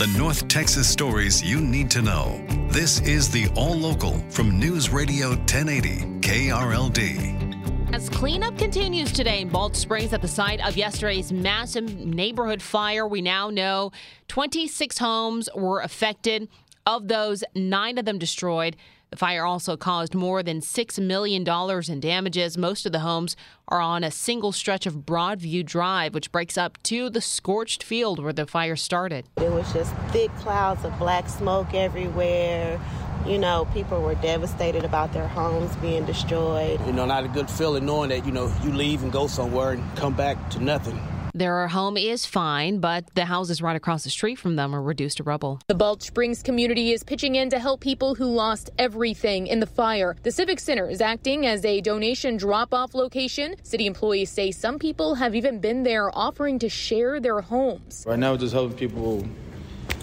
The North Texas stories you need to know. This is the All Local from News Radio 1080 KRLD. As cleanup continues today in Balch Springs at the site of yesterday's massive neighborhood fire, we now know 26 homes were affected. Of those, nine of them destroyed. The fire also caused more than $6 million in damages. Most of the homes are on a single stretch of Broadview Drive, which breaks up to the scorched field where the fire started. It was just thick clouds of black smoke everywhere. You know, people were devastated about their homes being destroyed. You know, not a good feeling knowing that, you know, you leave and go somewhere and come back to nothing. Their home is fine, but the houses right across the street from them are reduced to rubble. The Balch Springs community is pitching in to help people who lost everything in the fire. The Civic Center is acting as a donation drop off location. City employees say some people have even been there offering to share their homes. Right now, we're just helping people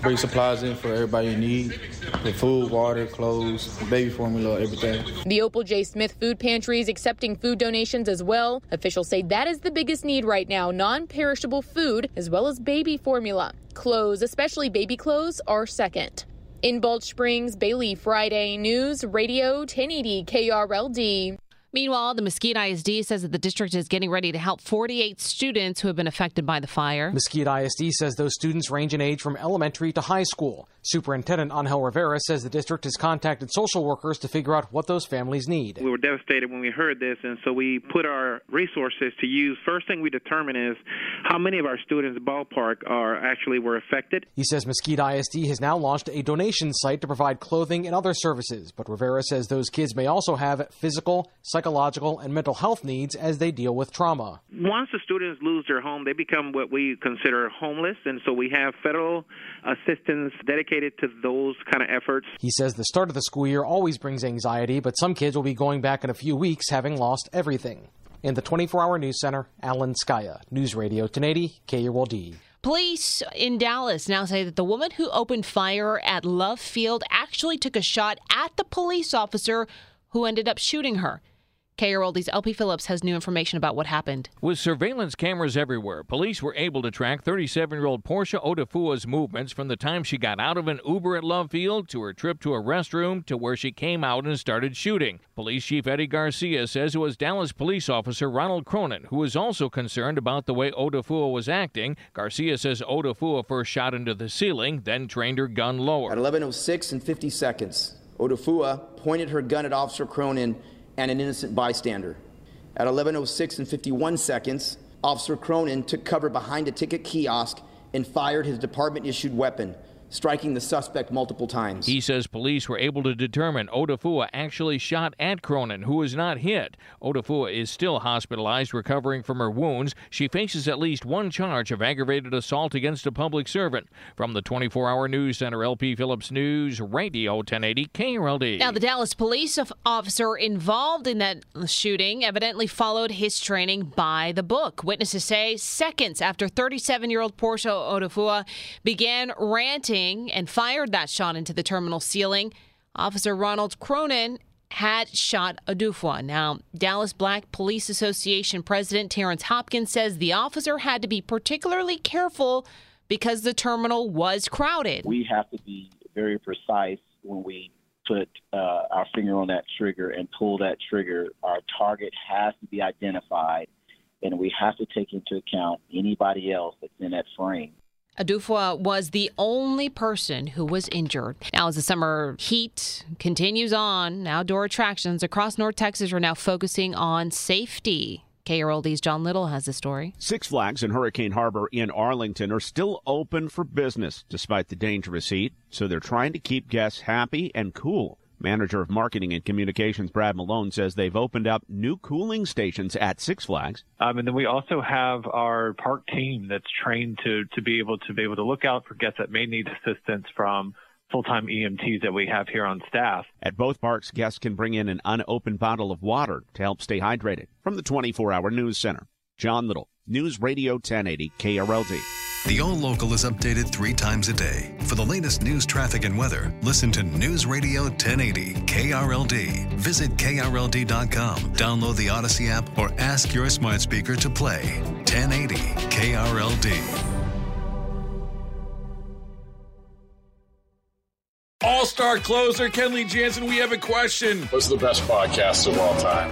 bring supplies in for everybody in need with food, water, clothes, baby formula, everything. The Opal J. Smith Food Pantry is accepting food donations as well. Officials say that is the biggest need right now non perishable food as well as baby formula. Clothes, especially baby clothes, are second. In Balch Springs, Bailey Friday News Radio 1080 KRLD. Meanwhile, the Mesquite ISD says that the district is getting ready to help 48 students who have been affected by the fire. Mesquite ISD says those students range in age from elementary to high school. Superintendent Angel Rivera says the district has contacted social workers to figure out what those families need. We were devastated when we heard this, and so we put our resources to use. First thing we determine is how many of our students ballpark are actually were affected. He says Mesquite ISD has now launched a donation site to provide clothing and other services, but Rivera says those kids may also have physical, psychological, and mental health needs as they deal with trauma. Once the students lose their home, they become what we consider homeless, and so we have federal assistance dedicated to those kind of efforts. He says the start of the school year always brings anxiety, but some kids will be going back in a few weeks having lost everything. In the 24 hour news center, Alan Skaya, News Radio 1080, KRLD. Police in Dallas now say that the woman who opened fire at Love Field actually took a shot at the police officer who ended up shooting her. KRLD's LP Phillips has new information about what happened. With surveillance cameras everywhere, police were able to track 37 year old Portia Odufuwa's movements from the time she got out of an Uber at Love Field to her trip to a restroom to where she came out and started shooting. Police Chief Eddie Garcia says it was Dallas police officer Ronald Cronin who was also concerned about the way Odufuwa was acting. Garcia says Odufuwa first shot into the ceiling, then trained her gun lower. At 11:06 and 50 seconds, Odufuwa pointed her gun at Officer Cronin and an innocent bystander. At 11:06 and 51 seconds, Officer Cronin took cover behind a ticket kiosk and fired his department-issued weapon, striking the suspect multiple times. He says police were able to determine Odufuwa actually shot at Cronin, who was not hit. Odufuwa is still hospitalized, recovering from her wounds. She faces at least one charge of aggravated assault against a public servant. From the 24 hour news center, LP Phillips News, Radio 1080 KRLD. Now, the Dallas police officer involved in that shooting evidently followed his training by the book. Witnesses say seconds after 37 year old Portia Odufuwa began ranting and fired that shot into the terminal ceiling, Officer Ronald Cronin had shot Odufuwa. Now, Dallas Black Police Association President Terrence Hopkins says the officer had to be particularly careful because the terminal was crowded. We have to be very precise when we put uh, our finger on that trigger and pull that trigger. Our target has to be identified, and we have to take into account anybody else that's in that frame. Odufuwa was the only person who was injured. Now, as the summer heat continues on, outdoor attractions across North Texas are now focusing on safety. KRLD's John Little has the story. Six Flags and Hurricane Harbor in Arlington are still open for business despite the dangerous heat, so they're trying to keep guests happy and cool. Manager of Marketing and Communications Brad Malone says they've opened up new cooling stations at Six Flags. Um, and then we also have our park team that's trained to to be able to be able to look out for guests that may need assistance from full-time EMTs that we have here on staff. At both parks, guests can bring in an unopened bottle of water to help stay hydrated. From the 24-hour news center, John Little, News Radio 1080 KRLD. The All Local is updated three times a day. For the latest news, traffic, and weather, listen to News Radio 1080 KRLD. Visit KRLD.com, download the Odyssey app, or ask your smart speaker to play 1080 KRLD. All star closer Kenley Jansen, we have a question. What's the best podcast of all time?